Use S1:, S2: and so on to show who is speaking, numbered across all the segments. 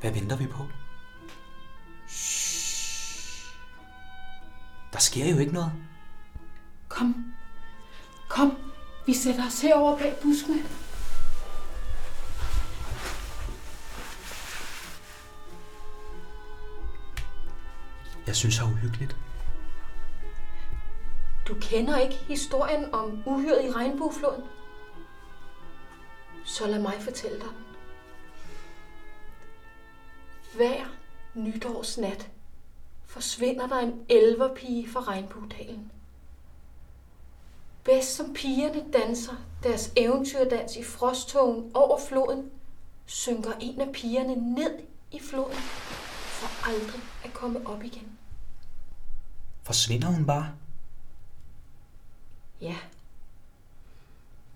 S1: Hvad venter vi på? Der sker jo ikke noget.
S2: Kom. Kom. Vi sætter os herover bag buskene.
S1: Jeg synes, det er uhyggeligt.
S2: Du kender ikke historien om uhyret i regnbuefloden? Så lad mig fortælle dig den. Hver nytårsnat forsvinder der en elverpige fra regnbuedalen. Bedst som pigerne danser deres eventyrdans i frosttogen over floden, synker en af pigerne ned i floden for aldrig at komme op igen.
S1: Forsvinder hun bare?
S2: Ja.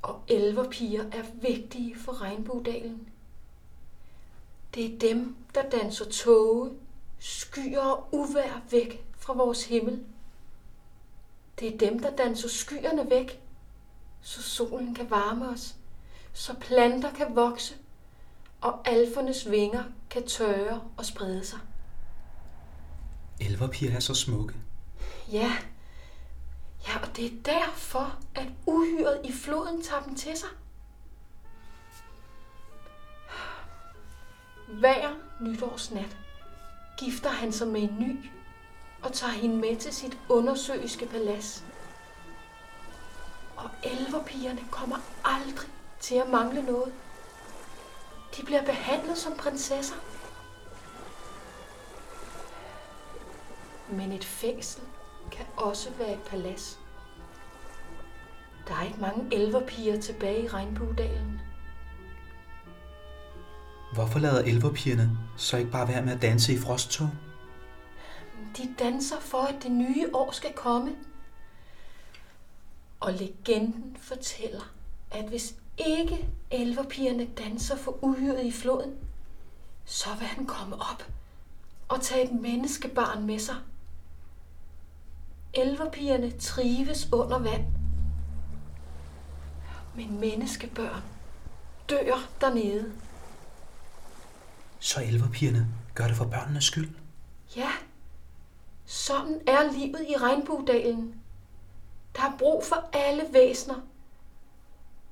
S2: Og elverpiger er vigtige for regnbuedalen. Det er dem, der danser tåge, skyer og uvær væk fra vores himmel. Det er dem, der danser skyerne væk, så solen kan varme os, så planter kan vokse, og alfernes vinger kan tørre og sprede sig.
S1: Elverpiger er så smukke.
S2: Ja, ja, og det er derfor, at uhyret i floden tager dem til sig. Hver nytårsnat gifter han sig med en ny og tager hende med til sit undersøiske palads. Og elverpigerne kommer aldrig til at mangle noget. De bliver behandlet som prinsesser. Men et fængsel kan også være et palads. Der er ikke mange elverpiger tilbage i Regnbuedalen.
S1: Hvorfor lader elverpigerne så ikke bare være med at danse i frosttog?
S2: De danser for, at det nye år skal komme. Og legenden fortæller, at hvis ikke elverpigerne danser for uhyret i floden, så vil han komme op og tage et menneskebarn med sig. Elverpigerne trives under vand. Men menneskebørn dør dernede.
S1: Så elverpigerne gør det for børnenes skyld?
S2: Ja, sådan er livet i Regnbuedalen. Der er brug for alle væsner.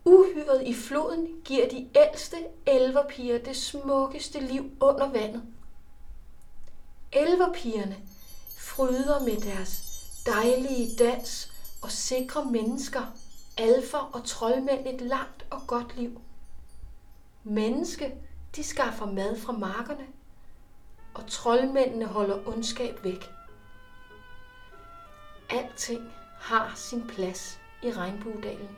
S2: Uhyret i floden giver de ældste elverpiger det smukkeste liv under vandet. Elverpigerne fryder med deres dejlige dans og sikrer mennesker, alfer og troldmænd et langt og godt liv. Menneske, de skaffer mad fra markerne, og troldmændene holder ondskab væk. Alting har sin plads i Regnbuedalen.